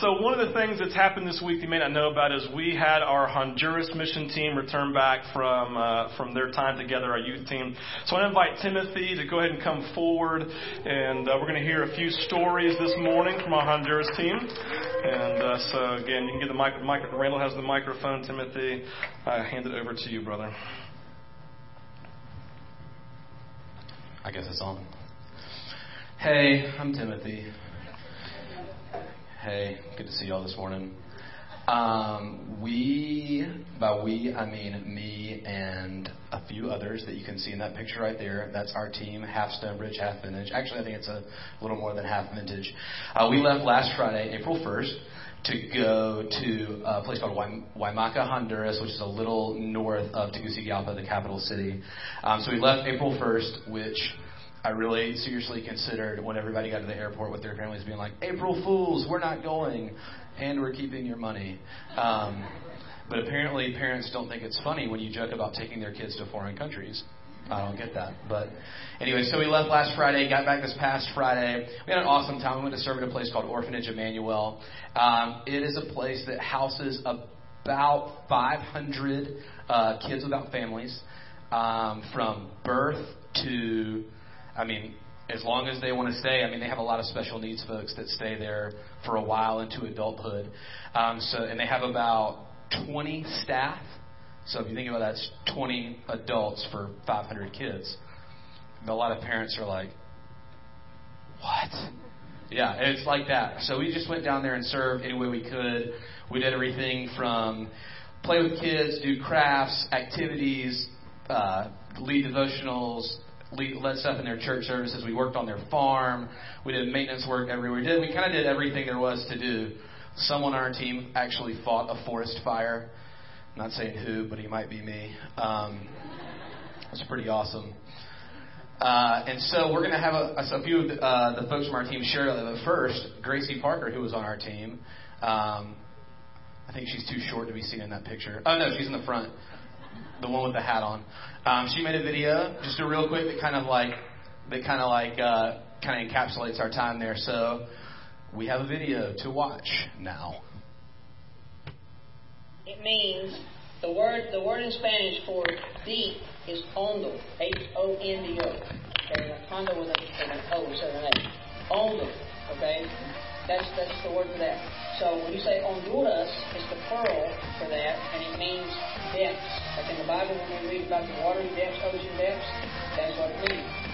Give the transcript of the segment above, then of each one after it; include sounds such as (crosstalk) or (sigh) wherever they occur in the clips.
So one of the things that's happened this week you may not know about is we had our Honduras mission team return back from uh, from their time together, our youth team. So I invite Timothy to go ahead and come forward, and uh, we're going to hear a few stories this morning from our Honduras team. And uh, so again, you can get the mic. mic Randall has the microphone. Timothy, I hand it over to you, brother. I guess it's on. Hey, I'm Timothy. Hey, good to see y'all this morning. Um, we, by we, I mean me and a few others that you can see in that picture right there. That's our team, half Stonebridge, half vintage. Actually, I think it's a little more than half vintage. Uh, we left last Friday, April 1st, to go to a place called Guaimaca, Honduras, which is a little north of Tegucigalpa, the capital city. Um, so we left April 1st, which I really seriously considered when everybody got to the airport with their families being like, April Fools, we're not going, and we're keeping your money. Um, but apparently, parents don't think it's funny when you joke about taking their kids to foreign countries. I don't get that. But anyway, so we left last Friday, got back this past Friday. We had an awesome time. We went to serve at a place called Orphanage Emmanuel. Um, it is a place that houses about 500 uh, kids without families um, from birth to I mean, as long as they want to stay, I mean, they have a lot of special needs folks that stay there for a while into adulthood. Um, so, and they have about 20 staff. So if you think about that, it's 20 adults for 500 kids. a lot of parents are like, what? Yeah, it's like that. So we just went down there and served any way we could. We did everything from play with kids, do crafts, activities, uh, lead devotionals, led stuff in their church services. We worked on their farm. We did maintenance work everywhere. We did. We kind of did everything there was to do. Someone on our team actually fought a forest fire. I'm not saying who, but he might be me. Um, it's pretty awesome. Uh, and so we're going to have a, a, few of the, uh, the folks from our team share that. But first, Gracie Parker, who was on our team. Um, I think she's too short to be seen in that picture. Oh no, she's in the front the one with the hat on. Um, she made a video, just a real quick, that kind of like that kind of like uh, kind of encapsulates our time there. So we have a video to watch now. It means the word the word in Spanish for deep is hondo, H O N D O. Okay, hondo a, an O of an A. Hondo. Okay, that's that's the word for that. So when you say Honduras, it's the plural for that, and it means depths. Like in the Bible, when we read about the watery depths, ocean depths, that's what it means.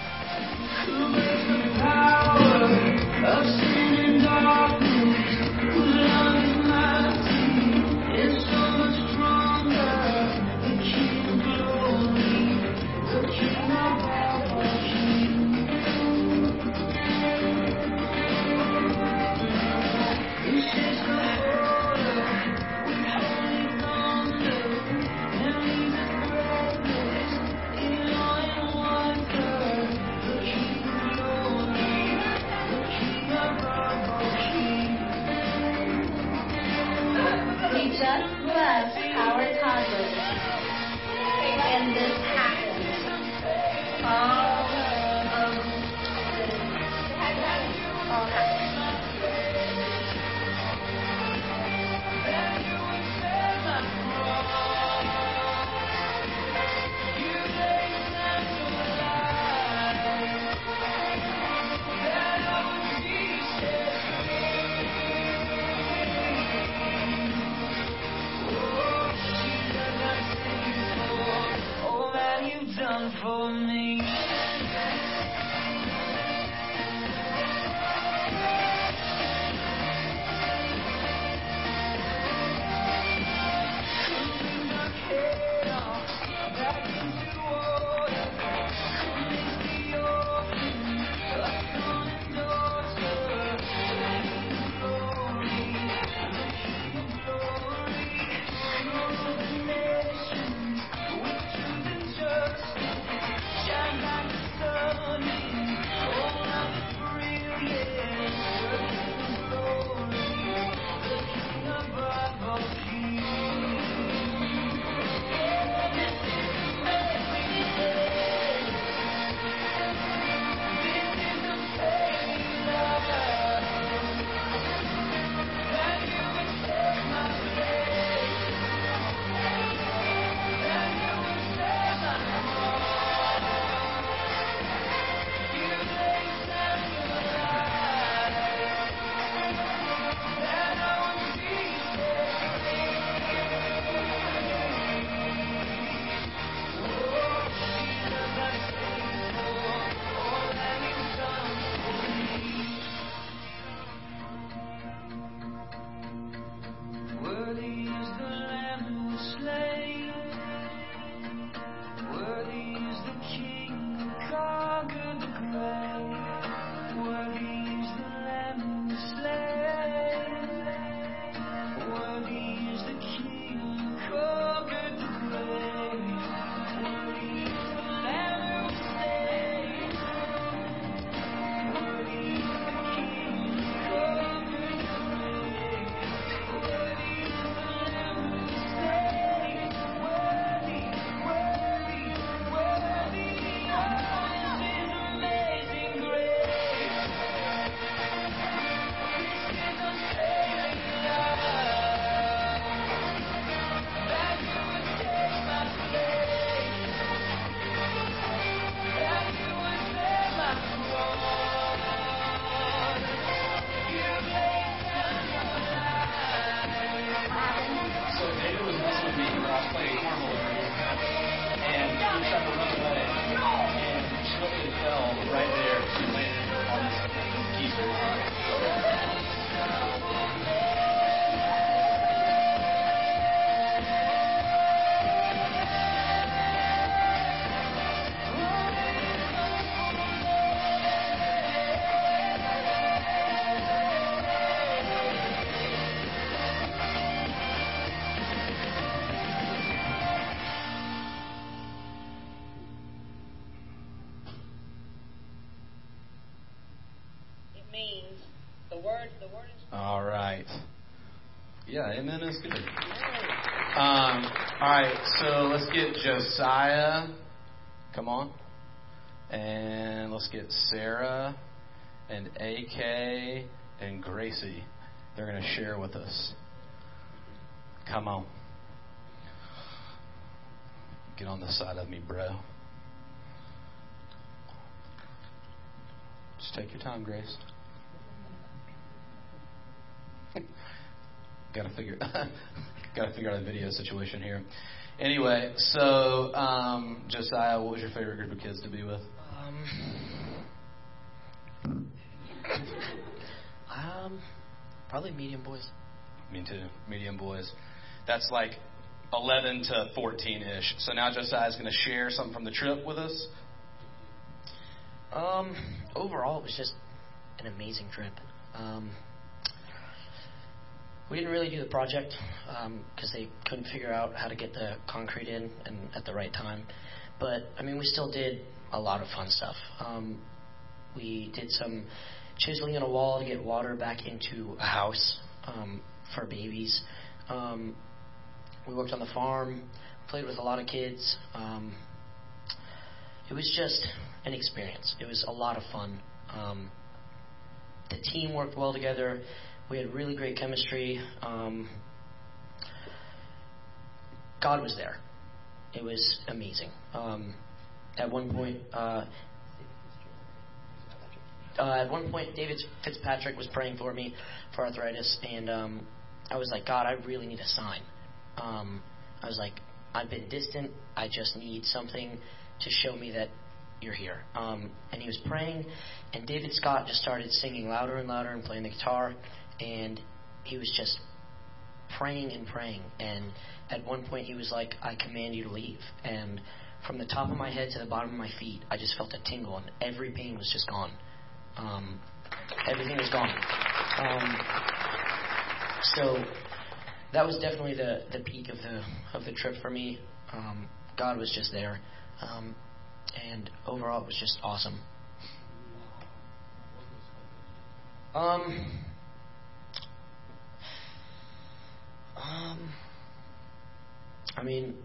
That's good. Um, all right, so let's get Josiah. Come on. And let's get Sarah and AK and Gracie. They're going to share with us. Come on. Get on the side of me, bro. Just take your time, Grace. Got to figure (laughs) got to figure out a video situation here. Anyway, so um, Josiah, what was your favorite group of kids to be with? Um, (laughs) um, probably medium boys. Me too, medium boys. That's like 11 to 14 ish. So now Josiah's going to share something from the trip with us. Um, overall, it was just an amazing trip. Um, we didn't really do the project because um, they couldn't figure out how to get the concrete in and at the right time. But I mean, we still did a lot of fun stuff. Um, we did some chiseling in a wall to get water back into a house um, for babies. Um, we worked on the farm, played with a lot of kids. Um, it was just an experience. It was a lot of fun. Um, the team worked well together. We had really great chemistry. Um, God was there. It was amazing. Um, at one point, uh, uh, at one point, David Fitzpatrick was praying for me for arthritis, and um, I was like, God, I really need a sign. Um, I was like, I've been distant. I just need something to show me that you're here. Um, and he was praying, and David Scott just started singing louder and louder and playing the guitar, and he was just praying and praying. And at one point, he was like, I command you to leave. And from the top of my head to the bottom of my feet, I just felt a tingle, and every pain was just gone. Um, everything was gone. Um, so that was definitely the, the peak of the of the trip for me. Um, God was just there, um, and overall it was just awesome. Um, um, I mean,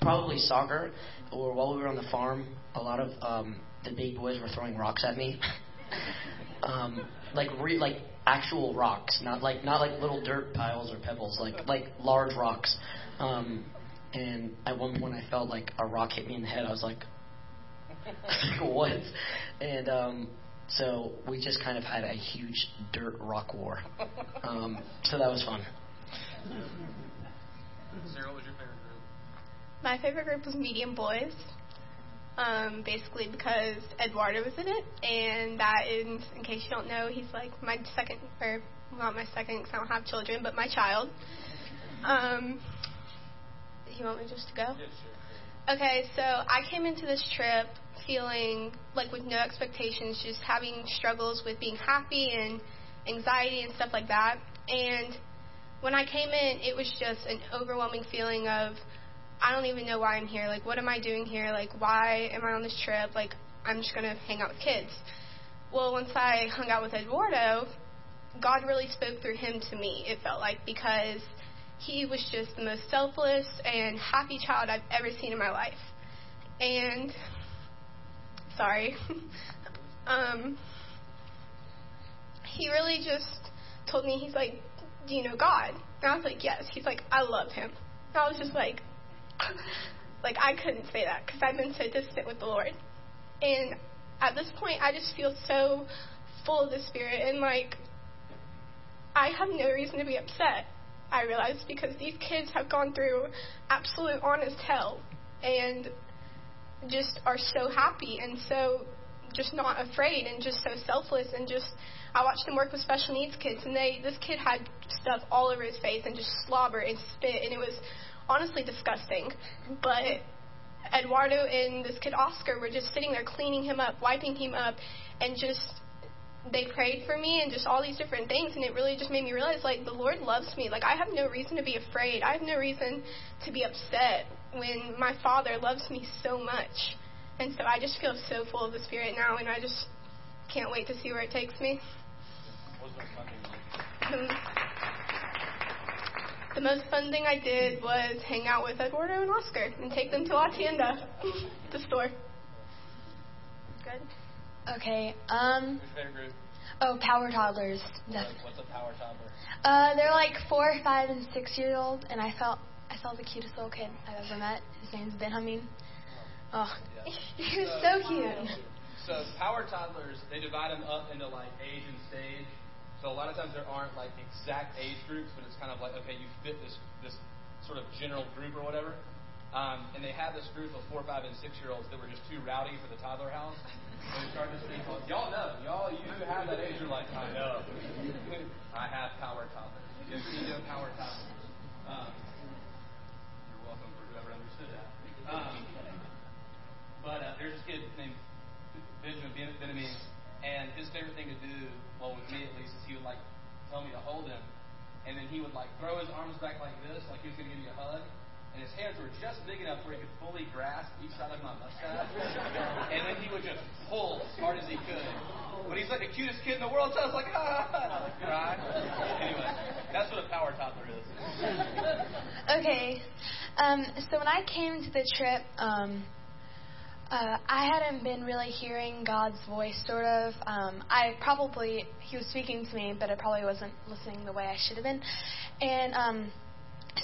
probably soccer, or while we were on the farm, a lot of um, the big boys were throwing rocks at me. (laughs) um, like re- like actual rocks, not like not like little dirt piles or pebbles, like like large rocks. Um, and at one point, I felt like a rock hit me in the head. I was like, (laughs) "What?" And um, so we just kind of had a huge dirt rock war. Um, so that was fun. Sarah, what was your favorite group? My favorite group was Medium Boys um, basically because Eduardo was in it, and that is, in case you don't know, he's like my second, or not my second, because I don't have children, but my child. Um, you want me just to go? Yeah, sure. Okay, so I came into this trip feeling like with no expectations, just having struggles with being happy and anxiety and stuff like that. And when I came in, it was just an overwhelming feeling of I don't even know why I'm here. Like, what am I doing here? Like, why am I on this trip? Like, I'm just going to hang out with kids. Well, once I hung out with Eduardo, God really spoke through him to me, it felt like, because he was just the most selfless and happy child I've ever seen in my life. And, sorry, (laughs) um, he really just told me, he's like, Do you know God? And I was like, Yes. He's like, I love him. And I was just like, (laughs) like I couldn't say that because I've been so distant with the Lord. And at this point, I just feel so full of the Spirit, and like I have no reason to be upset. I realize because these kids have gone through absolute honest hell, and just are so happy and so just not afraid and just so selfless and just I watched them work with special needs kids and they this kid had stuff all over his face and just slobber and spit and it was honestly disgusting. But Eduardo and this kid Oscar were just sitting there cleaning him up, wiping him up, and just they prayed for me and just all these different things and it really just made me realize like the Lord loves me. Like I have no reason to be afraid. I have no reason to be upset when my father loves me so much. And so I just feel so full of the spirit now and I just can't wait to see where it takes me. What The, the most fun thing I did was hang out with Eduardo and Oscar and take them to La Tienda, (laughs) the store. Good. Okay. Um. Favorite group? Oh, power toddlers. What's a, what's a power toddler? Uh, they're like four, five, and six years old, and I felt I felt the cutest little kid I've ever met. His name's Ben Hameen. Oh, Yeah. (laughs) he was so cute. So power toddlers, they divide them up into like age and stage. So a lot of times there aren't like exact age groups, but it's kind of like okay, you fit this this sort of general group or whatever. Um, and they had this group of four, five, and six year olds that were just too rowdy for the toddler house. So they started this thing called y'all know y'all you have that age. You're like I know. (laughs) I have power toddlers. You see them power toddlers. Um, you're welcome for whoever understood that. Um, but uh, there's this kid named Benjamin Ben- Benjamin, and his favorite thing to do, well, with me at least, is he would like tell me to hold him, and then he would like throw his arms back like this, like he was going to give me a hug, and his hands were just big enough where he could fully grasp each side of my mustache, (laughs) and then he would just pull as hard as he could. But he's like the cutest kid in the world, so I was like, (laughs) ah, and I would cry. Anyway, that's what a power toddler is. (laughs) Okay. Um, so when I came to the trip, um, uh, I hadn't been really hearing God's voice, sort of. Um, I probably, He was speaking to me, but I probably wasn't listening the way I should have been. And um,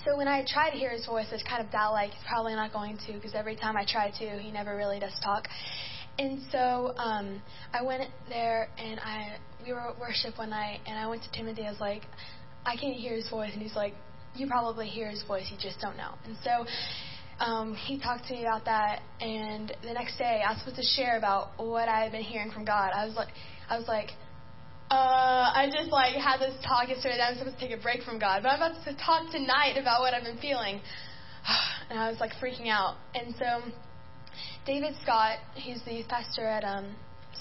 so when I tried to hear His voice, I kind of doubt like He's probably not going to, because every time I try to, He never really does talk. And so um, I went there and I we were at worship one night, and I went to Timothy. I was like, I can't hear His voice, and he's like, You probably hear His voice, you just don't know. And so um, he talked to me about that, and the next day I was supposed to share about what I had been hearing from God. I was like, I was like, uh, I just like had this talk yesterday that I'm supposed to take a break from God, but I'm about to talk tonight about what I've been feeling, (sighs) and I was like freaking out. And so David Scott, he's the youth pastor at um,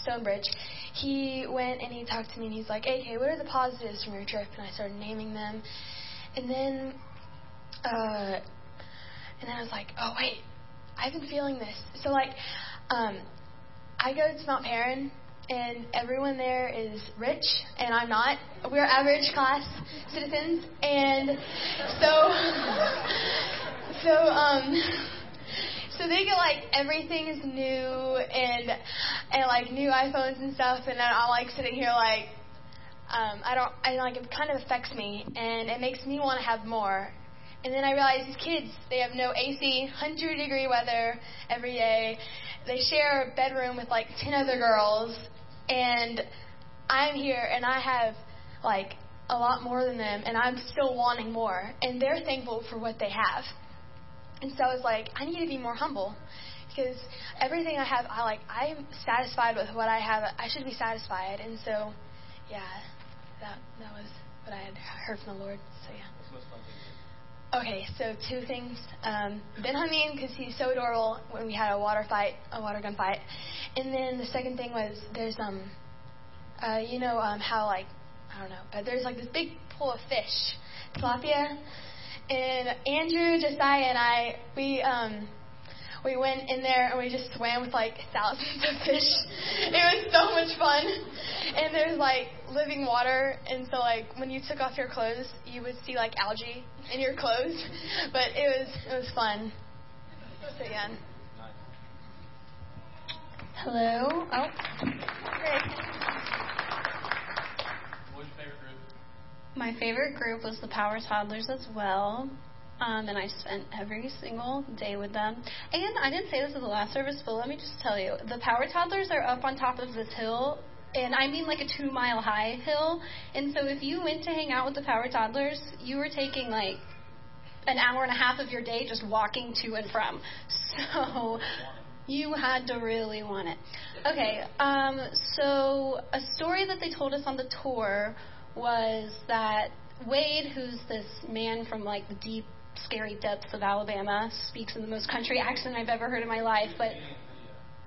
Stonebridge, he went and he talked to me, and he's like, AK, what are the positives from your trip? And I started naming them, and then. Uh, and then I was like, oh wait, I've been feeling this. So like, um, I go to Mount Paran, and everyone there is rich, and I'm not. We're average class citizens, and so, (laughs) so um, so they get like everything is new and and like new iPhones and stuff, and then I'm like sitting here like. Um, I don't. I like it. Kind of affects me, and it makes me want to have more. And then I realized these kids, they have no AC, 100 degree weather every day. They share a bedroom with like 10 other girls. And I'm here and I have like a lot more than them and I'm still wanting more. And they're thankful for what they have. And so I was like, I need to be more humble. Because everything I have, I like, I'm satisfied with what I have. I should be satisfied. And so, yeah, that, that was what I had heard from the Lord. So, yeah. What's the most fun thing you did? Okay, so two things. Um, ben Hameen, because he's so adorable when we had a water fight, a water gun fight. And then the second thing was there's, um, uh, you know, um, how, like, I don't know, but there's like this big pool of fish, tilapia. And Andrew, Josiah, and I, we, um, we went in there and we just swam with like thousands of fish. It was so much fun. And there's like living water, and so like when you took off your clothes, you would see like algae in your clothes. But it was it was fun. So yeah. Hello. Oh. Great. What was your favorite group? My favorite group was the Power Toddlers as well. Um, and I spent every single day with them. And I didn't say this at the last service, but let me just tell you the Power Toddlers are up on top of this hill. And I mean like a two mile high hill. And so if you went to hang out with the Power Toddlers, you were taking like an hour and a half of your day just walking to and from. (laughs) So you had to really want it. Okay, um, so a story that they told us on the tour was that Wade, who's this man from like the deep, scary depths of Alabama, speaks in the most country accent I've ever heard in my life. But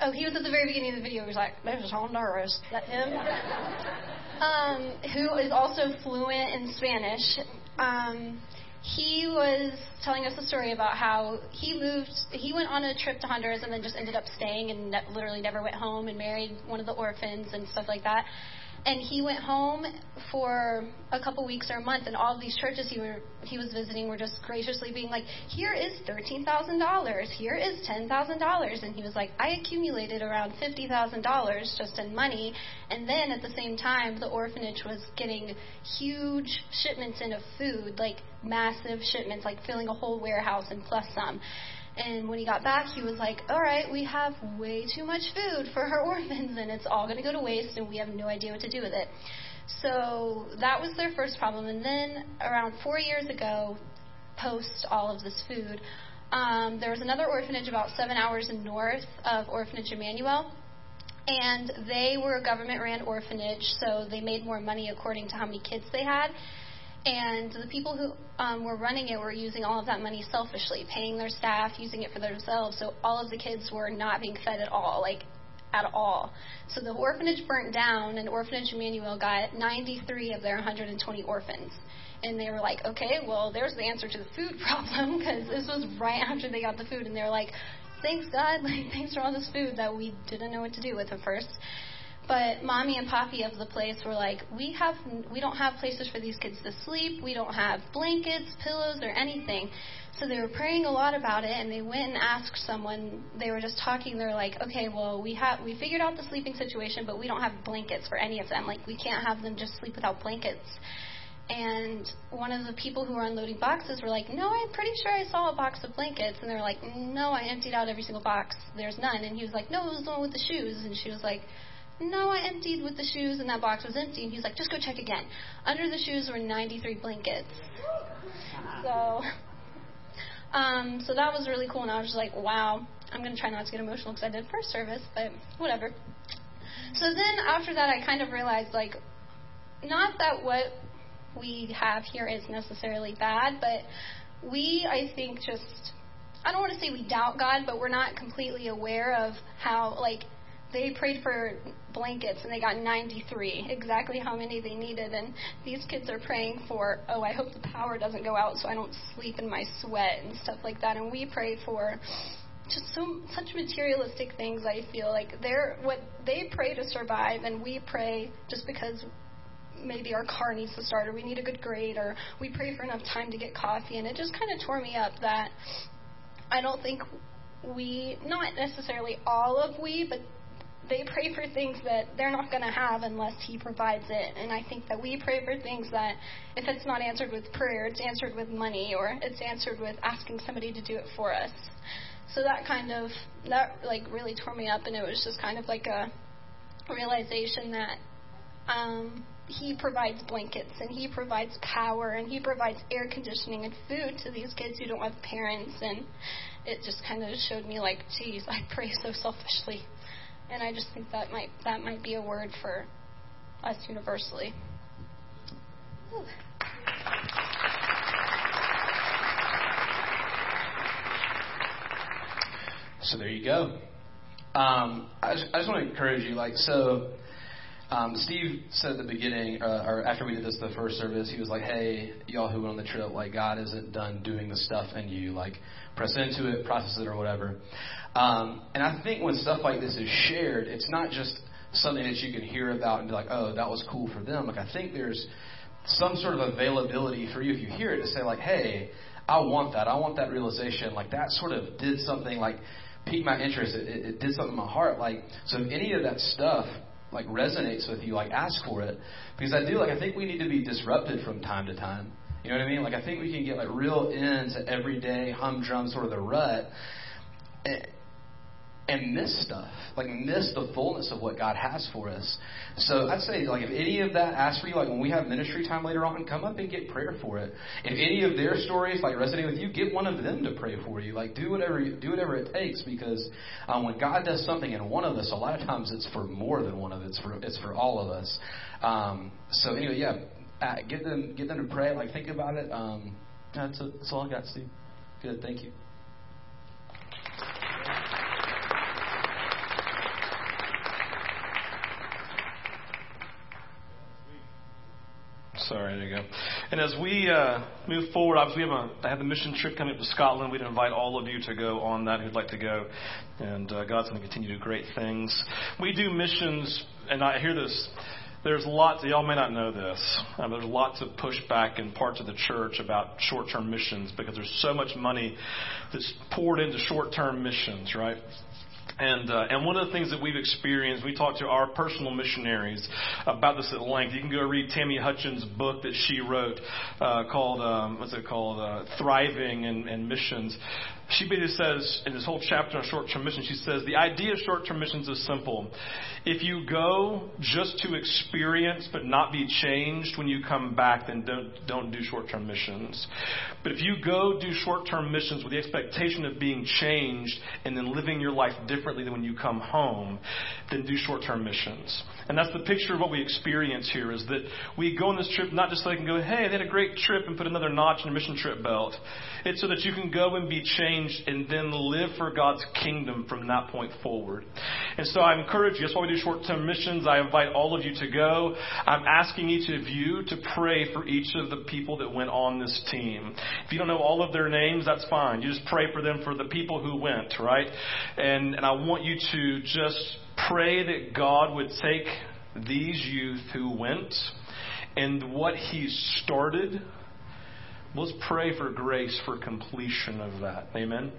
oh, he was at the very beginning of the video. He was like, "This is Honduras." Is that him? (laughs) um, who is also fluent in Spanish. Um, he was telling us a story about how he moved, he went on a trip to Honduras and then just ended up staying and ne- literally never went home and married one of the orphans and stuff like that. And he went home for a couple weeks or a month, and all these churches he were he was visiting were just graciously being like, "Here is thirteen thousand dollars. Here is ten thousand dollars," and he was like, "I accumulated around fifty thousand dollars just in money." And then at the same time, the orphanage was getting huge shipments in of food, like massive shipments, like filling a whole warehouse and plus some. And when he got back, he was like, All right, we have way too much food for our (laughs) orphans, and it's all going to go to waste, and we have no idea what to do with it. So that was their first problem. And then around four years ago, post all of this food, um, there was another orphanage about seven hours north of Orphanage Emmanuel. And they were a government ran orphanage, so they made more money according to how many kids they had. And the people who um, were running it were using all of that money selfishly, paying their staff, using it for themselves. So all of the kids were not being fed at all, like at all. So the orphanage burnt down, and Orphanage Emmanuel got 93 of their 120 orphans. And they were like, okay, well, there's the answer to the food (laughs) problem because this was right after they got the food, and they were like, thanks God, (laughs) like thanks for all this food that we didn't know what to do with at first. But mommy and poppy of the place were like, we have, we don't have places for these kids to sleep. We don't have blankets, pillows, or anything. So they were praying a lot about it, and they went and asked someone. They were just talking. They're like, okay, well, we have, we figured out the sleeping situation, but we don't have blankets for any of them. Like, we can't have them just sleep without blankets. And one of the people who were unloading boxes were like, No, I'm pretty sure I saw a box of blankets. And they were like, No, I emptied out every single box. There's none. And he was like, No, it was the one with the shoes. And she was like, no, I emptied with the shoes and that box was empty. And he's like, just go check again. Under the shoes were 93 blankets. So, um, so that was really cool. And I was just like, wow, I'm going to try not to get emotional because I did first service, but whatever. So then after that, I kind of realized, like, not that what we have here is necessarily bad, but we, I think, just, I don't want to say we doubt God, but we're not completely aware of how, like, they prayed for blankets and they got 93, exactly how many they needed. And these kids are praying for, oh, I hope the power doesn't go out so I don't sleep in my sweat and stuff like that. And we pray for just so such materialistic things. I feel like they're what they pray to survive, and we pray just because maybe our car needs to start or we need a good grade or we pray for enough time to get coffee and it just kind of tore me up that I don't think we not necessarily all of we but they pray for things that they're not going to have unless He provides it. And I think that we pray for things that, if it's not answered with prayer, it's answered with money or it's answered with asking somebody to do it for us. So that kind of, that like really tore me up, and it was just kind of like a realization that um, He provides blankets and He provides power and He provides air conditioning and food to these kids who don't have parents. And it just kind of showed me like, geez, I pray so selfishly and I just think that might that might be a word for us universally. So there you go. Um, I, I just want to encourage you, like so. Um, Steve said at the beginning, uh, or after we did this the first service, he was like, "Hey, y'all who went on the trip, like God isn't done doing the stuff in you. Like press into it, process it, or whatever." Um, and I think when stuff like this is shared, it's not just something that you can hear about and be like, "Oh, that was cool for them." Like I think there's some sort of availability for you if you hear it to say like, "Hey, I want that. I want that realization." Like that sort of did something like piqued my interest. It, it, it did something in my heart. Like so, if any of that stuff like resonates with you, like ask for it. Because I do like I think we need to be disrupted from time to time. You know what I mean? Like I think we can get like real into everyday humdrum sort of the rut and miss stuff, like miss the fullness of what God has for us. So I'd say, like, if any of that asks for you, like when we have ministry time later on, come up and get prayer for it. If any of their stories like resonate with you, get one of them to pray for you. Like do whatever you, do whatever it takes because um, when God does something in one of us, a lot of times it's for more than one of it's for it's for all of us. Um, so anyway, yeah, uh, get them get them to pray. Like think about it. Um, that's, that's all I got, Steve. Good, thank you. Sorry, there you go. And as we uh, move forward, obviously we have a I have the mission trip coming up to Scotland. We'd invite all of you to go on that who'd like to go, and uh, God's going to continue to do great things. We do missions, and I hear this there's lots, y'all may not know this, um, there's lots of pushback in parts of the church about short term missions because there's so much money that's poured into short term missions, right? And, uh, and one of the things that we've experienced, we talked to our personal missionaries about this at length. You can go read Tammy Hutchins' book that she wrote uh, called, um, what's it called, uh, Thriving and, and Missions. She basically says, in this whole chapter on short term missions, she says, the idea of short term missions is simple. If you go just to experience but not be changed when you come back, then don't, don't do short term missions. But if you go do short term missions with the expectation of being changed and then living your life differently than when you come home, then do short term missions. And that's the picture of what we experience here is that we go on this trip not just so they can go, hey, they had a great trip and put another notch in a mission trip belt. It's so that you can go and be changed and then live for God's kingdom from that point forward. And so I encourage you, that's why we do short term missions. I invite all of you to go. I'm asking each of you to pray for each of the people that went on this team. If you don't know all of their names, that's fine. You just pray for them for the people who went, right? And, and I want you to just pray that God would take these youth who went and what He started. Let's pray for grace for completion of that. Amen.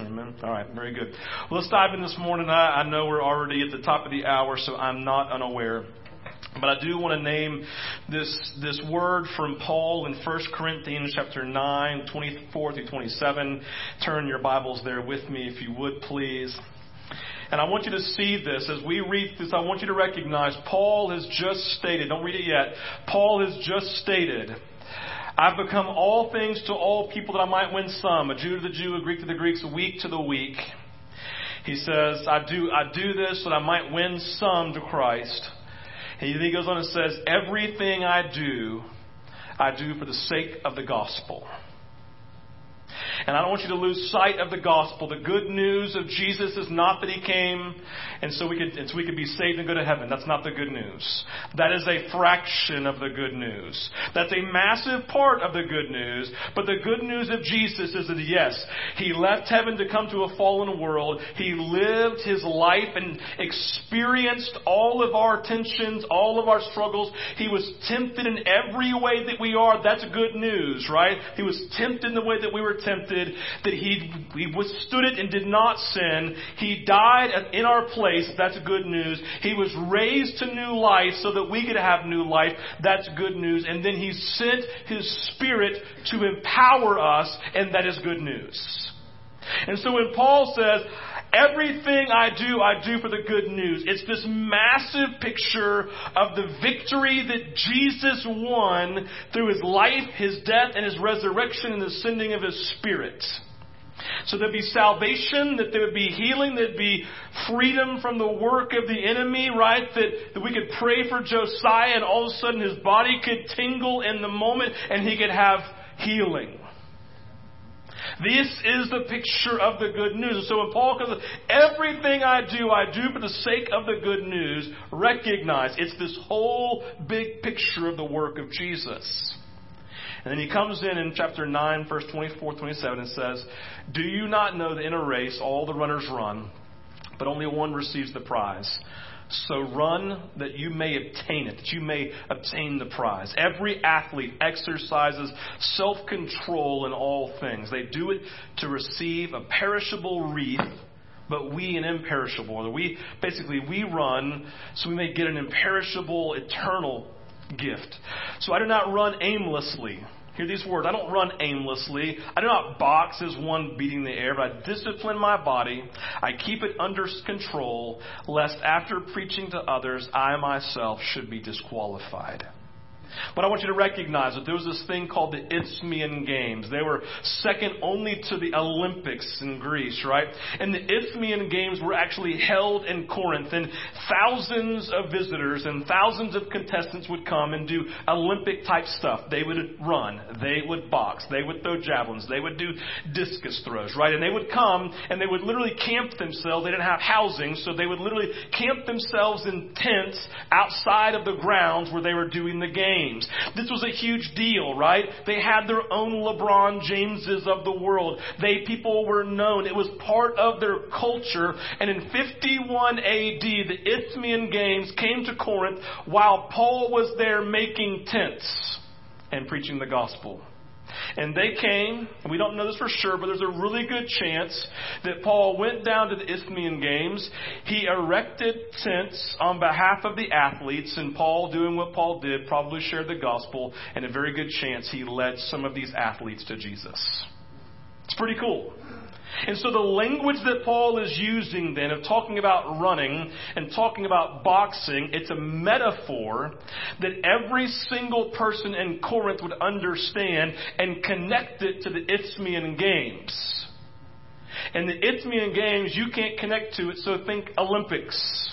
Amen. All right, very good. Well, let's dive in this morning. I, I know we're already at the top of the hour, so I'm not unaware. But I do want to name this, this word from Paul in 1 Corinthians chapter 9, 24 through 27. Turn your Bibles there with me if you would, please. And I want you to see this as we read this. I want you to recognize Paul has just stated, don't read it yet. Paul has just stated, I've become all things to all people that I might win some, a Jew to the Jew, a Greek to the Greeks, a weak to the weak. He says, I do, I do this so that I might win some to Christ. He, he goes on and says, Everything I do, I do for the sake of the gospel. And I don't want you to lose sight of the gospel. The good news of Jesus is not that he came and so we could, and so we could be saved and go to heaven. That's not the good news. That is a fraction of the good news. That's a massive part of the good news. But the good news of Jesus is that yes, he left heaven to come to a fallen world. He lived his life and experienced all of our tensions, all of our struggles. He was tempted in every way that we are. That's good news, right? He was tempted in the way that we were tempted, that he, he withstood it and did not sin. He died in our place. That's good news. He was raised to new life so that we could have new life. That's good news. And then he sent his spirit to empower us, and that is good news. And so when Paul says, Everything I do, I do for the good news. It's this massive picture of the victory that Jesus won through his life, his death, and his resurrection and the sending of his spirit. So there'd be salvation, that there would be healing, there'd be freedom from the work of the enemy, right? That, that we could pray for Josiah and all of a sudden his body could tingle in the moment and he could have healing. This is the picture of the good news. And So when Paul comes, everything I do, I do for the sake of the good news. Recognize it's this whole big picture of the work of Jesus. And then he comes in in chapter 9, verse 24, 27, and says, Do you not know that in a race all the runners run, but only one receives the prize? So run that you may obtain it, that you may obtain the prize. Every athlete exercises self control in all things. They do it to receive a perishable wreath, but we an imperishable. We basically we run so we may get an imperishable, eternal gift. So I do not run aimlessly. Hear these words. I don't run aimlessly. I do not box as one beating the air, but I discipline my body. I keep it under control, lest after preaching to others, I myself should be disqualified. But I want you to recognize that there was this thing called the Isthmian Games. They were second only to the Olympics in Greece, right? And the Isthmian Games were actually held in Corinth, and thousands of visitors and thousands of contestants would come and do Olympic type stuff. They would run, they would box, they would throw javelins, they would do discus throws, right? And they would come and they would literally camp themselves. They didn't have housing, so they would literally camp themselves in tents outside of the grounds where they were doing the game Games. This was a huge deal, right? They had their own LeBron Jameses of the world. They people were known. It was part of their culture. And in 51 AD, the Isthmian Games came to Corinth while Paul was there making tents and preaching the gospel. And they came, and we don't know this for sure, but there's a really good chance that Paul went down to the Isthmian Games. He erected tents on behalf of the athletes, and Paul, doing what Paul did, probably shared the gospel, and a very good chance he led some of these athletes to Jesus. It's pretty cool. And so the language that Paul is using then of talking about running and talking about boxing, it's a metaphor that every single person in Corinth would understand and connect it to the Isthmian Games. And the Isthmian Games, you can't connect to it, so think Olympics.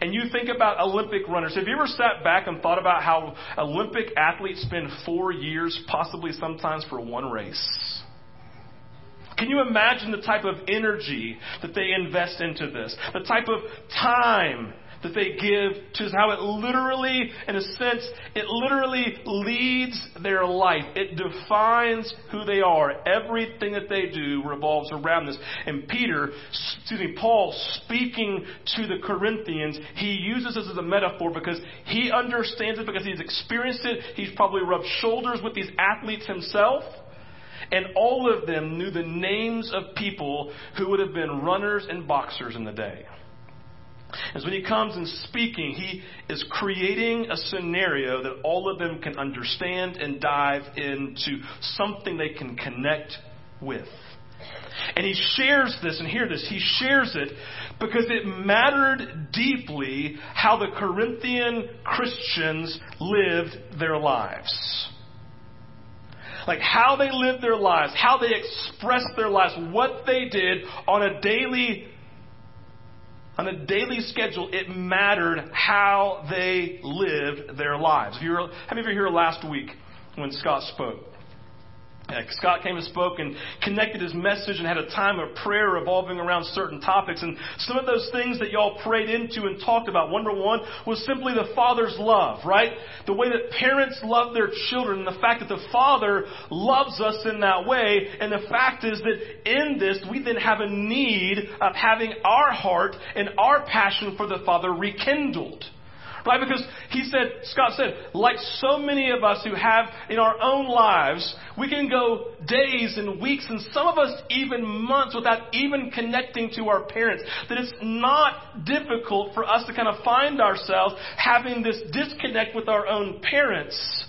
And you think about Olympic runners. Have you ever sat back and thought about how Olympic athletes spend four years, possibly sometimes, for one race? Can you imagine the type of energy that they invest into this? The type of time that they give to how it literally, in a sense, it literally leads their life. It defines who they are. Everything that they do revolves around this. And Peter, excuse me, Paul speaking to the Corinthians, he uses this as a metaphor because he understands it because he's experienced it. He's probably rubbed shoulders with these athletes himself. And all of them knew the names of people who would have been runners and boxers in the day. As when he comes and speaking, he is creating a scenario that all of them can understand and dive into something they can connect with. And he shares this, and hear this, he shares it because it mattered deeply how the Corinthian Christians lived their lives like how they lived their lives, how they expressed their lives, what they did on a daily on a daily schedule, it mattered how they lived their lives. Have you, how many of you were here last week when Scott spoke? Scott came and spoke and connected his message and had a time of prayer revolving around certain topics. And some of those things that y'all prayed into and talked about, number one, was simply the father's love, right? The way that parents love their children and the fact that the father loves us in that way. And the fact is that in this, we then have a need of having our heart and our passion for the father rekindled. Right? Because he said, Scott said, like so many of us who have in our own lives, we can go days and weeks and some of us even months without even connecting to our parents. That it's not difficult for us to kind of find ourselves having this disconnect with our own parents.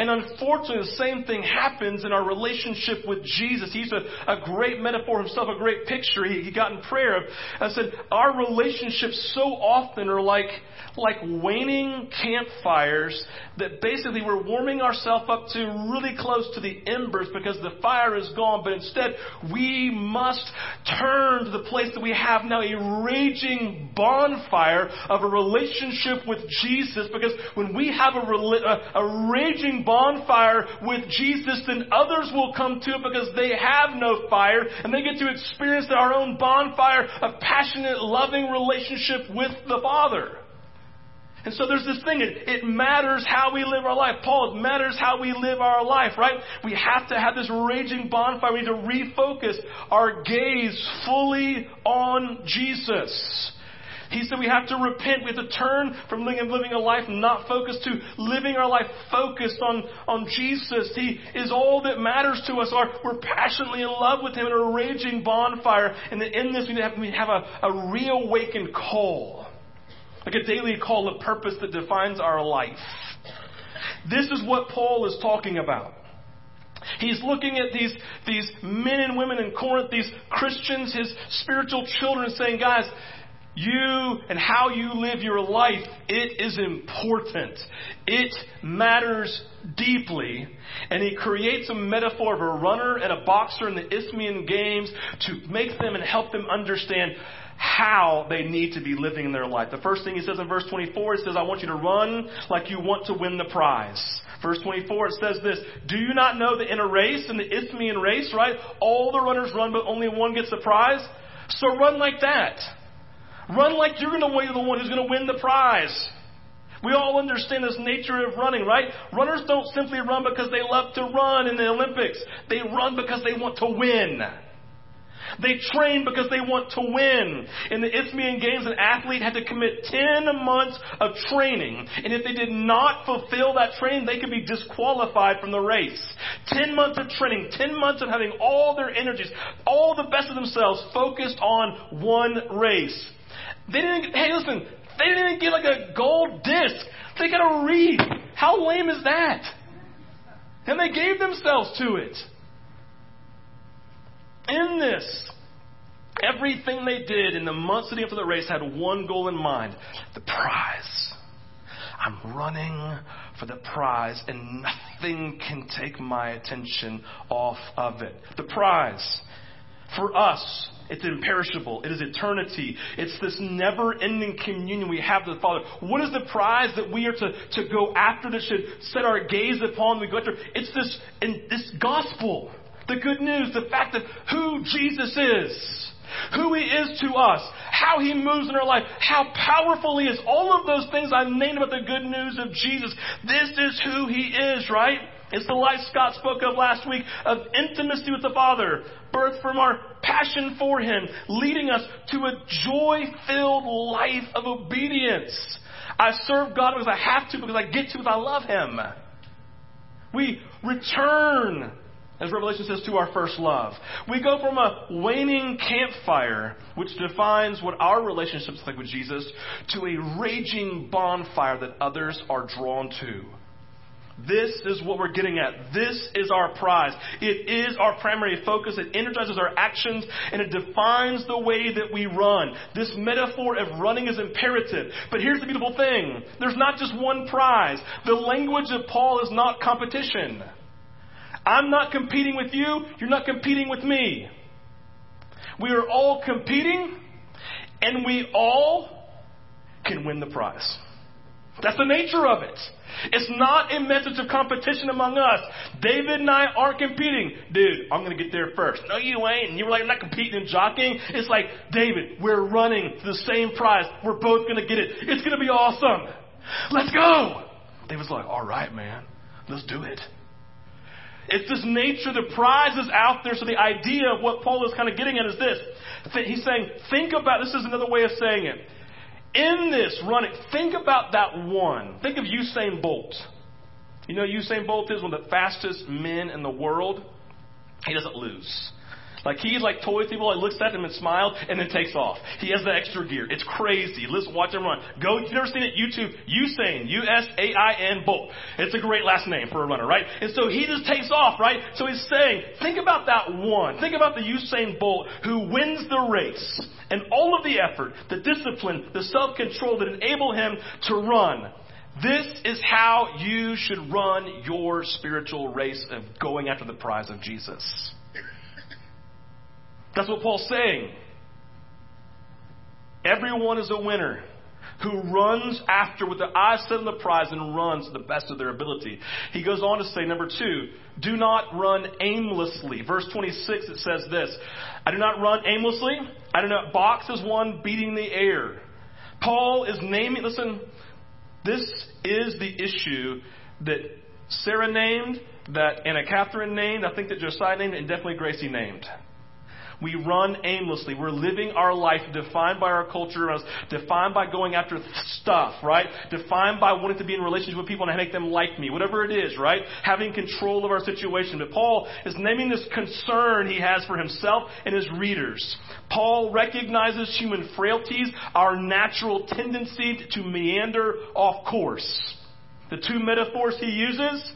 And unfortunately, the same thing happens in our relationship with Jesus. He's a, a great metaphor himself, a great picture he, he got in prayer. I said, our relationships so often are like like waning campfires that basically we're warming ourselves up to really close to the embers because the fire is gone. But instead, we must turn to the place that we have now a raging bonfire of a relationship with Jesus because when we have a, a, a raging bonfire with Jesus, then others will come to it because they have no fire and they get to experience our own bonfire of passionate, loving relationship with the Father. And so there's this thing, it, it, matters how we live our life. Paul, it matters how we live our life, right? We have to have this raging bonfire. We need to refocus our gaze fully on Jesus. He said we have to repent. We have to turn from living a life not focused to living our life focused on, on Jesus. He is all that matters to us. Our, we're passionately in love with Him in a raging bonfire. And in this, we have, we have a, a reawakened call like a daily call of purpose that defines our life. This is what Paul is talking about. He's looking at these, these men and women in Corinth, these Christians, his spiritual children, saying, guys, you and how you live your life, it is important. It matters deeply. And he creates a metaphor of a runner and a boxer in the Isthmian Games to make them and help them understand how they need to be living in their life. The first thing he says in verse 24, it says, I want you to run like you want to win the prize. Verse 24, it says this, Do you not know that in a race, in the Isthmian race, right, all the runners run, but only one gets the prize? So run like that. Run like you're going to be the one who's going to win the prize. We all understand this nature of running, right? Runners don't simply run because they love to run in the Olympics. They run because they want to win. They train because they want to win. In the Isthmian Games, an athlete had to commit 10 months of training. And if they did not fulfill that training, they could be disqualified from the race. 10 months of training, 10 months of having all their energies, all the best of themselves focused on one race. They didn't, hey listen, they didn't even get like a gold disc. They got a wreath. How lame is that? And they gave themselves to it. In this, everything they did in the months leading up to the race had one goal in mind the prize. I'm running for the prize, and nothing can take my attention off of it. The prize. For us, it's imperishable. It is eternity. It's this never ending communion we have with the Father. What is the prize that we are to, to go after that should set our gaze upon we go after? It's this, in this gospel. The good news, the fact of who Jesus is, who He is to us, how He moves in our life, how powerful He is, all of those things I named about the good news of Jesus. This is who He is, right? It's the life Scott spoke of last week of intimacy with the Father, birth from our passion for Him, leading us to a joy filled life of obedience. I serve God because I have to, because I get to, because I love Him. We return as Revelation says, to our first love. We go from a waning campfire, which defines what our relationships like with Jesus, to a raging bonfire that others are drawn to. This is what we're getting at. This is our prize. It is our primary focus. It energizes our actions and it defines the way that we run. This metaphor of running is imperative. But here's the beautiful thing. There's not just one prize. The language of Paul is not competition. I'm not competing with you. You're not competing with me. We are all competing, and we all can win the prize. That's the nature of it. It's not a message of competition among us. David and I aren't competing. Dude, I'm going to get there first. No, you ain't. And you were like, I'm not competing in jockeying. It's like, David, we're running to the same prize. We're both going to get it. It's going to be awesome. Let's go. David's like, all right, man. Let's do it. It's this nature, the prize is out there. So the idea of what Paul is kind of getting at is this. He's saying, think about, this is another way of saying it. In this running, think about that one. Think of Usain Bolt. You know Usain Bolt is one of the fastest men in the world. He doesn't lose. Like he's like toys people, like looks at them and smiles and then takes off. He has the extra gear. It's crazy. Listen, watch him run. Go, you've never seen it, YouTube, Usain, U-S-A-I-N Bolt. It's a great last name for a runner, right? And so he just takes off, right? So he's saying, think about that one. Think about the Usain Bolt who wins the race and all of the effort, the discipline, the self-control that enable him to run. This is how you should run your spiritual race of going after the prize of Jesus. That's what Paul's saying. Everyone is a winner who runs after with their eyes set on the prize and runs to the best of their ability. He goes on to say, number two, do not run aimlessly. Verse 26, it says this I do not run aimlessly. I do not box as one beating the air. Paul is naming, listen, this is the issue that Sarah named, that Anna Catherine named, I think that Josiah named, and definitely Gracie named. We run aimlessly. We're living our life defined by our culture, defined by going after stuff, right? Defined by wanting to be in relationship with people and make them like me, whatever it is, right? Having control of our situation. But Paul is naming this concern he has for himself and his readers. Paul recognizes human frailties, our natural tendency to meander off course. The two metaphors he uses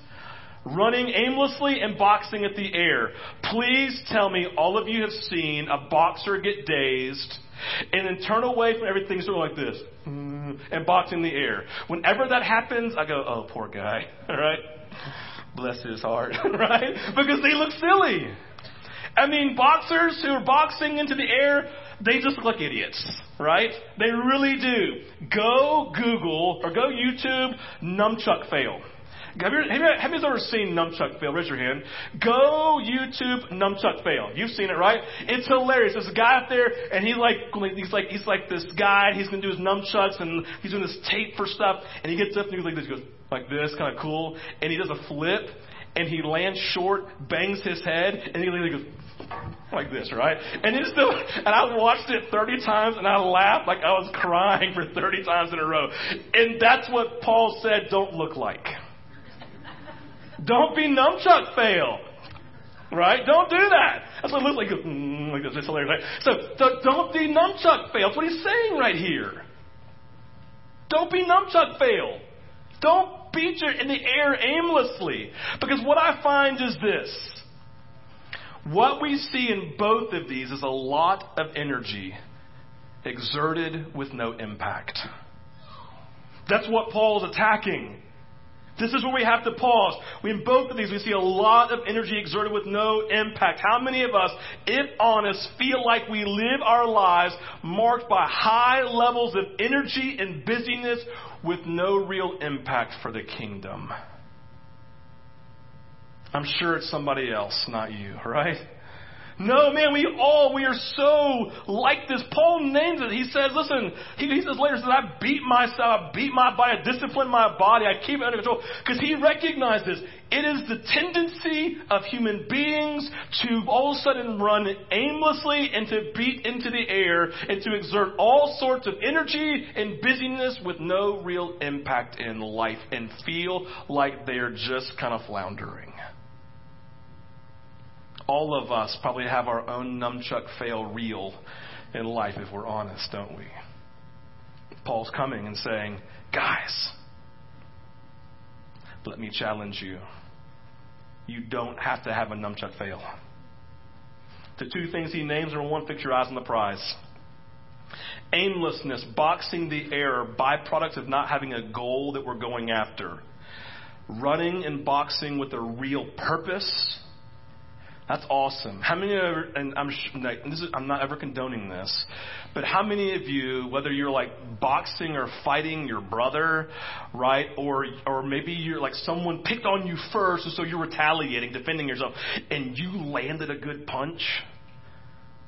running aimlessly and boxing at the air. Please tell me all of you have seen a boxer get dazed and then turn away from everything sort of like this mm, and box in the air. Whenever that happens, I go, oh, poor guy, (laughs) all right? Bless his heart, (laughs) right? Because they look silly. I mean, boxers who are boxing into the air, they just look like idiots, right? They really do. Go Google or go YouTube nunchuck fail. Have you, have, you, have you ever seen Nunchuck fail? Raise your hand. Go YouTube Nunchuck fail. You've seen it, right? It's hilarious. There's a guy out there, and he's like, he's like, he's like this guy. He's gonna do his nunchucks, and he's doing this tape for stuff. And he gets up and he goes like this, he goes like this, kind of cool, and he does a flip, and he lands short, bangs his head, and he goes like this, right? And it's still, and I watched it 30 times and I laughed like I was crying for 30 times in a row. And that's what Paul said don't look like. Don't be nunchuck fail. Right? Don't do that. That's what it looks like. Mm, like this. It's hilarious. Right? So, so don't be nunchuck fail. That's what he's saying right here. Don't be nunchuck fail. Don't beat you in the air aimlessly. Because what I find is this. What we see in both of these is a lot of energy exerted with no impact. That's what Paul is attacking. This is where we have to pause. In both of these, we see a lot of energy exerted with no impact. How many of us, if honest, feel like we live our lives marked by high levels of energy and busyness with no real impact for the kingdom? I'm sure it's somebody else, not you, right? No, man, we all, we are so like this. Paul names it. He says, listen, he, he says later, he says, I beat myself, I beat my body, I discipline my body, I keep it under control. Because he recognizes it is the tendency of human beings to all of a sudden run aimlessly and to beat into the air and to exert all sorts of energy and busyness with no real impact in life and feel like they're just kind of floundering all of us probably have our own nunchuck fail reel in life if we're honest, don't we? Paul's coming and saying, Guys, let me challenge you. You don't have to have a nunchuck fail. The two things he names are one, fix your eyes on the prize. Aimlessness, boxing the air, byproducts of not having a goal that we're going after. Running and boxing with a real purpose that's awesome. How many of and I'm this is, I'm not ever condoning this, but how many of you, whether you're like boxing or fighting your brother, right, or or maybe you're like someone picked on you first, and so you're retaliating, defending yourself, and you landed a good punch.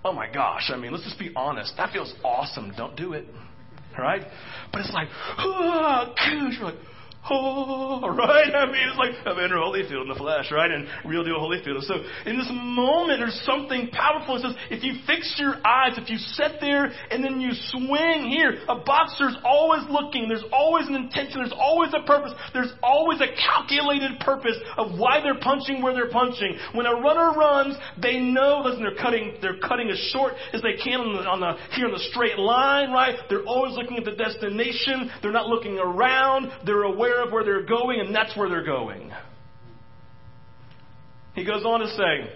Oh my gosh! I mean, let's just be honest. That feels awesome. Don't do it, right? But it's like, gosh, you're like oh, right? I mean, it's like Evander Holyfield in the flesh, right? And real deal Holyfield. So in this moment, there's something powerful. It says, if you fix your eyes, if you sit there and then you swing here, a boxer's always looking. There's always an intention. There's always a purpose. There's always a calculated purpose of why they're punching where they're punching. When a runner runs, they know, listen, they're cutting, they're cutting as short as they can on the, on the, here on the straight line, right? They're always looking at the destination. They're not looking around. They're aware aware of where they're going, and that's where they're going. He goes on to say,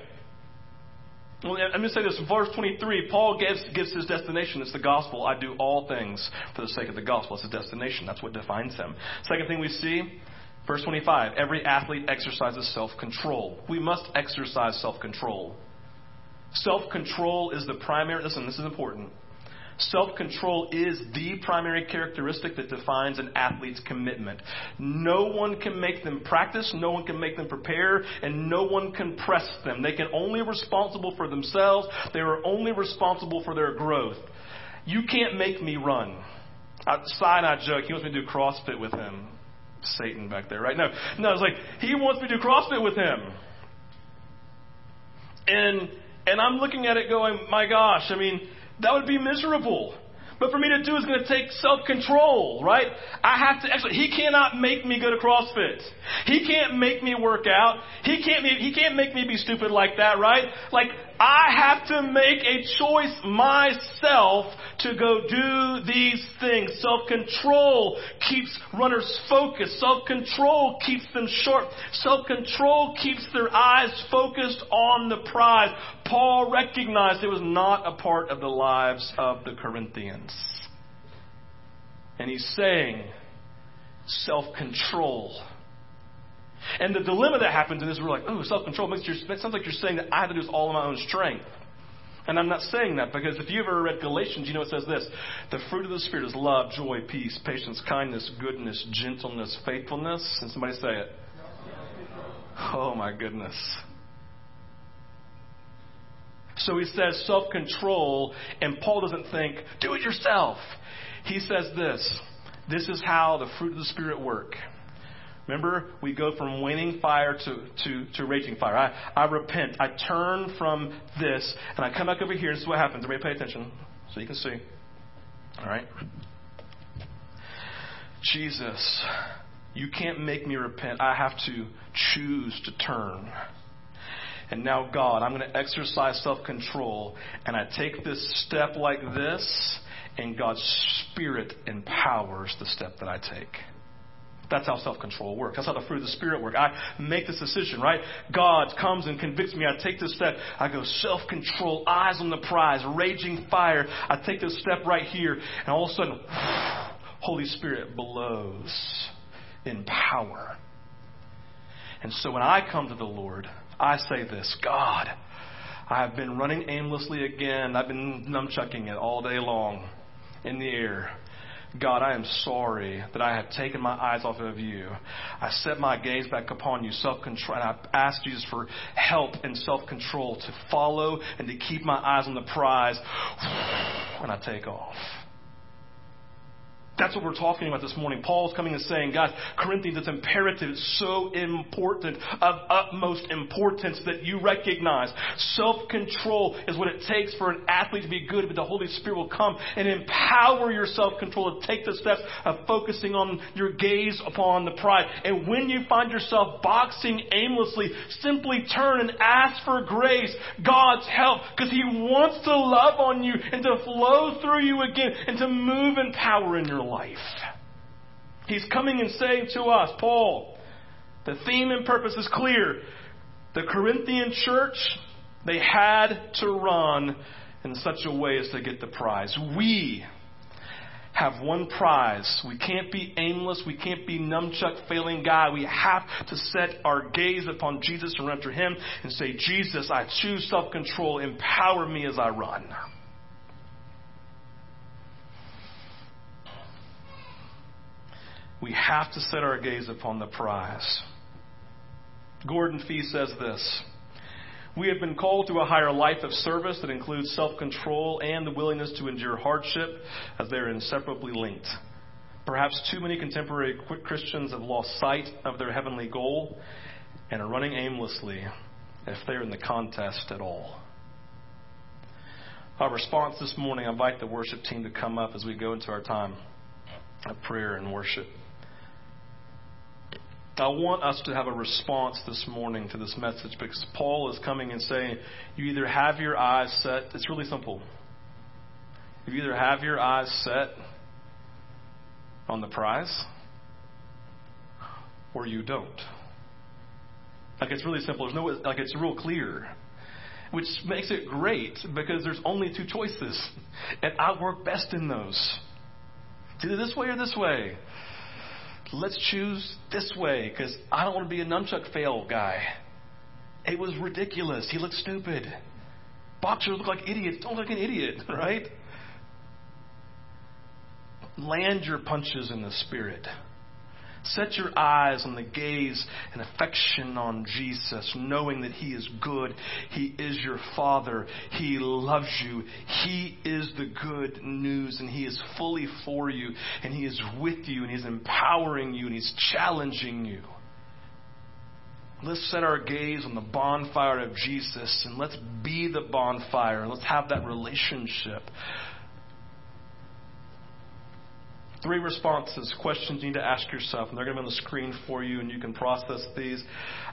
well, I'm going to say this. In Verse 23, Paul gives, gives his destination. It's the gospel. I do all things for the sake of the gospel. It's a destination. That's what defines him. Second thing we see, verse 25, every athlete exercises self control. We must exercise self control. Self control is the primary, listen, this is important. Self control is the primary characteristic that defines an athlete's commitment. No one can make them practice, no one can make them prepare, and no one can press them. They can only be responsible for themselves, they are only responsible for their growth. You can't make me run. I, side I joke, he wants me to do CrossFit with him. Satan back there, right? No, no, it's like he wants me to do CrossFit with him. And and I'm looking at it going, my gosh, I mean, that would be miserable. But for me to do is going to take self control, right? I have to actually, he cannot make me go to CrossFit. He can't make me work out. He can't, he can't make me be stupid like that, right? Like, I have to make a choice myself to go do these things. Self-control keeps runners focused. Self-control keeps them sharp. Self-control keeps their eyes focused on the prize. Paul recognized it was not a part of the lives of the Corinthians. And he's saying, self-control and the dilemma that happens in this, we're like, oh, self control makes sounds like you're saying that I have to do this all on my own strength. And I'm not saying that because if you've ever read Galatians, you know it says this the fruit of the Spirit is love, joy, peace, patience, kindness, goodness, gentleness, faithfulness. And somebody say it. Oh my goodness. So he says self control, and Paul doesn't think, do it yourself. He says this this is how the fruit of the Spirit work. Remember, we go from waning fire to, to, to raging fire. I, I repent. I turn from this, and I come back over here. This is what happens. Everybody pay attention so you can see. All right? Jesus, you can't make me repent. I have to choose to turn. And now, God, I'm going to exercise self control, and I take this step like this, and God's Spirit empowers the step that I take. That's how self control works. That's how the fruit of the Spirit works. I make this decision, right? God comes and convicts me. I take this step. I go self control, eyes on the prize, raging fire. I take this step right here, and all of a sudden, (sighs) Holy Spirit blows in power. And so when I come to the Lord, I say this God, I have been running aimlessly again. I've been numchucking it all day long in the air. God, I am sorry that I have taken my eyes off of you. I set my gaze back upon you, self control. And I ask Jesus for help and self control to follow and to keep my eyes on the prize. And I take off. That's what we're talking about this morning. Paul's coming and saying, God, Corinthians, it's imperative, it's so important, of utmost importance that you recognize self control is what it takes for an athlete to be good, but the Holy Spirit will come and empower your self control to take the steps of focusing on your gaze upon the prize. And when you find yourself boxing aimlessly, simply turn and ask for grace, God's help, because He wants to love on you and to flow through you again and to move in power in your life life. He's coming and saying to us, Paul, the theme and purpose is clear. The Corinthian church, they had to run in such a way as to get the prize. We have one prize. We can't be aimless. We can't be numchuck failing guy. We have to set our gaze upon Jesus and run to Him and say, Jesus, I choose self control. Empower me as I run. We have to set our gaze upon the prize. Gordon Fee says this We have been called to a higher life of service that includes self control and the willingness to endure hardship, as they are inseparably linked. Perhaps too many contemporary Christians have lost sight of their heavenly goal and are running aimlessly if they're in the contest at all. Our response this morning, I invite the worship team to come up as we go into our time of prayer and worship. I want us to have a response this morning to this message because Paul is coming and saying, you either have your eyes set, it's really simple. You either have your eyes set on the prize or you don't. Like it's really simple. There's no like it's real clear. Which makes it great because there's only two choices. And I work best in those. It's either this way or this way let's choose this way because I don't want to be a nunchuck fail guy. It was ridiculous. He looked stupid. Boxers look like idiots. Don't look like an idiot, (laughs) right? Land your punches in the spirit. Set your eyes on the gaze and affection on Jesus, knowing that He is good. He is your Father. He loves you. He is the good news, and He is fully for you, and He is with you, and He's empowering you, and He's challenging you. Let's set our gaze on the bonfire of Jesus, and let's be the bonfire, let's have that relationship Three responses, questions you need to ask yourself, and they're going to be on the screen for you, and you can process these.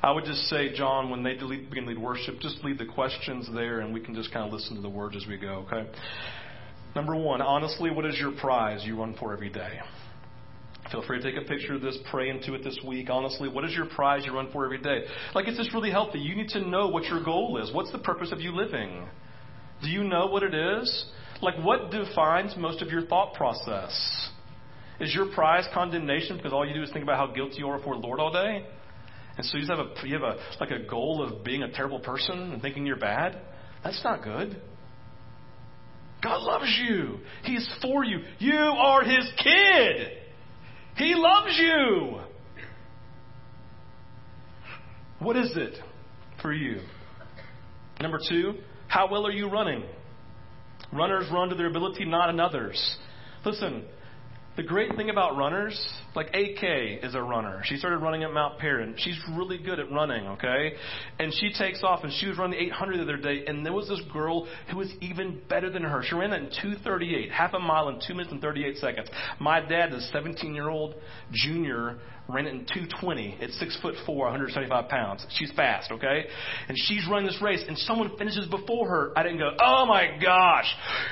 I would just say, John, when they begin to lead worship, just leave the questions there, and we can just kind of listen to the words as we go, okay? Number one, honestly, what is your prize you run for every day? Feel free to take a picture of this, pray into it this week. Honestly, what is your prize you run for every day? Like, it's just really healthy. You need to know what your goal is. What's the purpose of you living? Do you know what it is? Like, what defines most of your thought process? Is your prize condemnation because all you do is think about how guilty you are before the Lord all day? And so you have a you have a like a goal of being a terrible person and thinking you're bad? That's not good. God loves you. He's for you. You are his kid. He loves you. What is it for you? Number two, how well are you running? Runners run to their ability, not another's. Listen, the great thing about runners, like AK is a runner. She started running at Mount Paran. She's really good at running, okay? And she takes off and she was running the 800 the other day, and there was this girl who was even better than her. She ran that in 238, half a mile in 2 minutes and 38 seconds. My dad, a 17 year old junior, ran it in 220 at six foot four, 175 pounds. She's fast, okay? And she's running this race, and someone finishes before her. I didn't go, oh my gosh,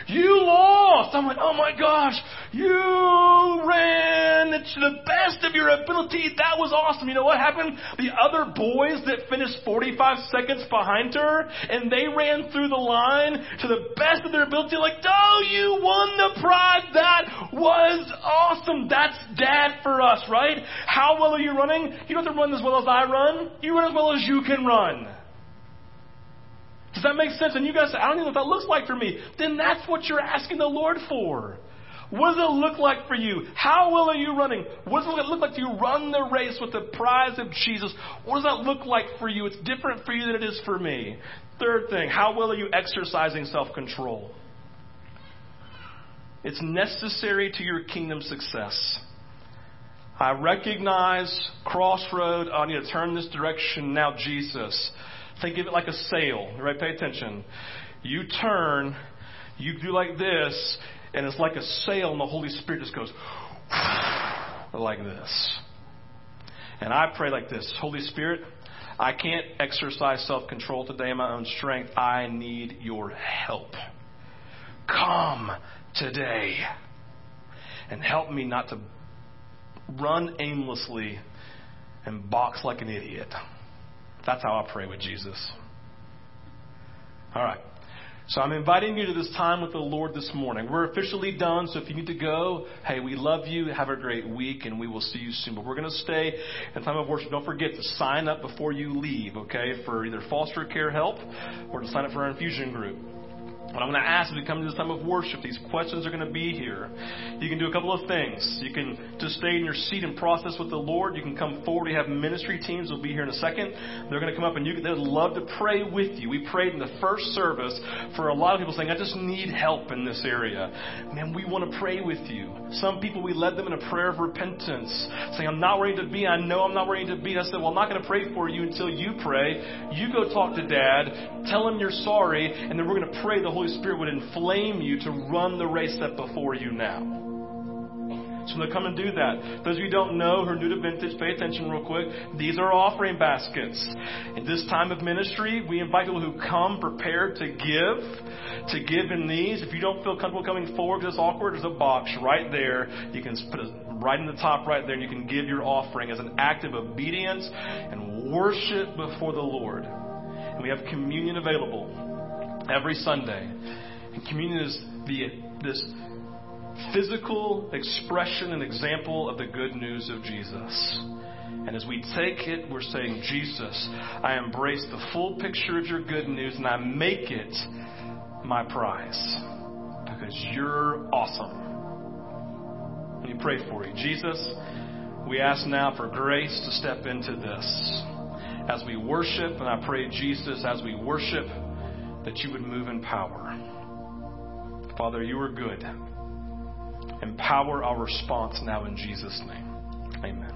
you lost. I'm like, oh my gosh, you ran to the best of your ability. That was awesome. You know what happened? The other boys that finished 45 seconds behind her, and they ran through the line to the best of their ability, like, oh, you won the prize. That was awesome. That's dad for us, right? How how well are you running? You don't have to run as well as I run. You run as well as you can run. Does that make sense? And you guys say, I don't even know what that looks like for me. Then that's what you're asking the Lord for. What does it look like for you? How well are you running? What does it look like to you run the race with the prize of Jesus? What does that look like for you? It's different for you than it is for me. Third thing, how well are you exercising self control? It's necessary to your kingdom success. I recognize crossroad. I need to turn this direction now, Jesus. Think of it like a sail, right? Pay attention. You turn, you do like this, and it's like a sail, and the Holy Spirit just goes (sighs) like this. And I pray like this Holy Spirit, I can't exercise self control today in my own strength. I need your help. Come today and help me not to run aimlessly and box like an idiot. That's how I pray with Jesus. All right. So I'm inviting you to this time with the Lord this morning. We're officially done, so if you need to go, hey, we love you. Have a great week, and we will see you soon. But we're going to stay in time of worship. Don't forget to sign up before you leave, okay, for either foster care help or to sign up for our infusion group. What I'm going to ask as we come to this time of worship, these questions are going to be here. You can do a couple of things. You can just stay in your seat and process with the Lord. You can come forward. We have ministry teams will be here in a second. They're going to come up and you, they'd love to pray with you. We prayed in the first service for a lot of people saying, I just need help in this area. Man, we want to pray with you. Some people, we led them in a prayer of repentance, saying, I'm not ready to be. I know I'm not ready to be. I said, Well, I'm not going to pray for you until you pray. You go talk to dad, tell him you're sorry, and then we're going to pray the Holy Holy Spirit would inflame you to run the race set before you now. So I'm come and do that. Those of you who don't know who are new to Vintage, pay attention real quick. These are offering baskets. In this time of ministry, we invite people who come prepared to give, to give in these. If you don't feel comfortable coming forward because it's awkward, there's a box right there. You can put it right in the top right there, and you can give your offering as an act of obedience and worship before the Lord. And we have communion available every Sunday. And communion is the, this physical expression and example of the good news of Jesus. And as we take it, we're saying, Jesus, I embrace the full picture of your good news and I make it my prize because you're awesome. Let me pray for you. Jesus, we ask now for grace to step into this. As we worship, and I pray, Jesus, as we worship, that you would move in power. Father, you are good. Empower our response now in Jesus' name. Amen.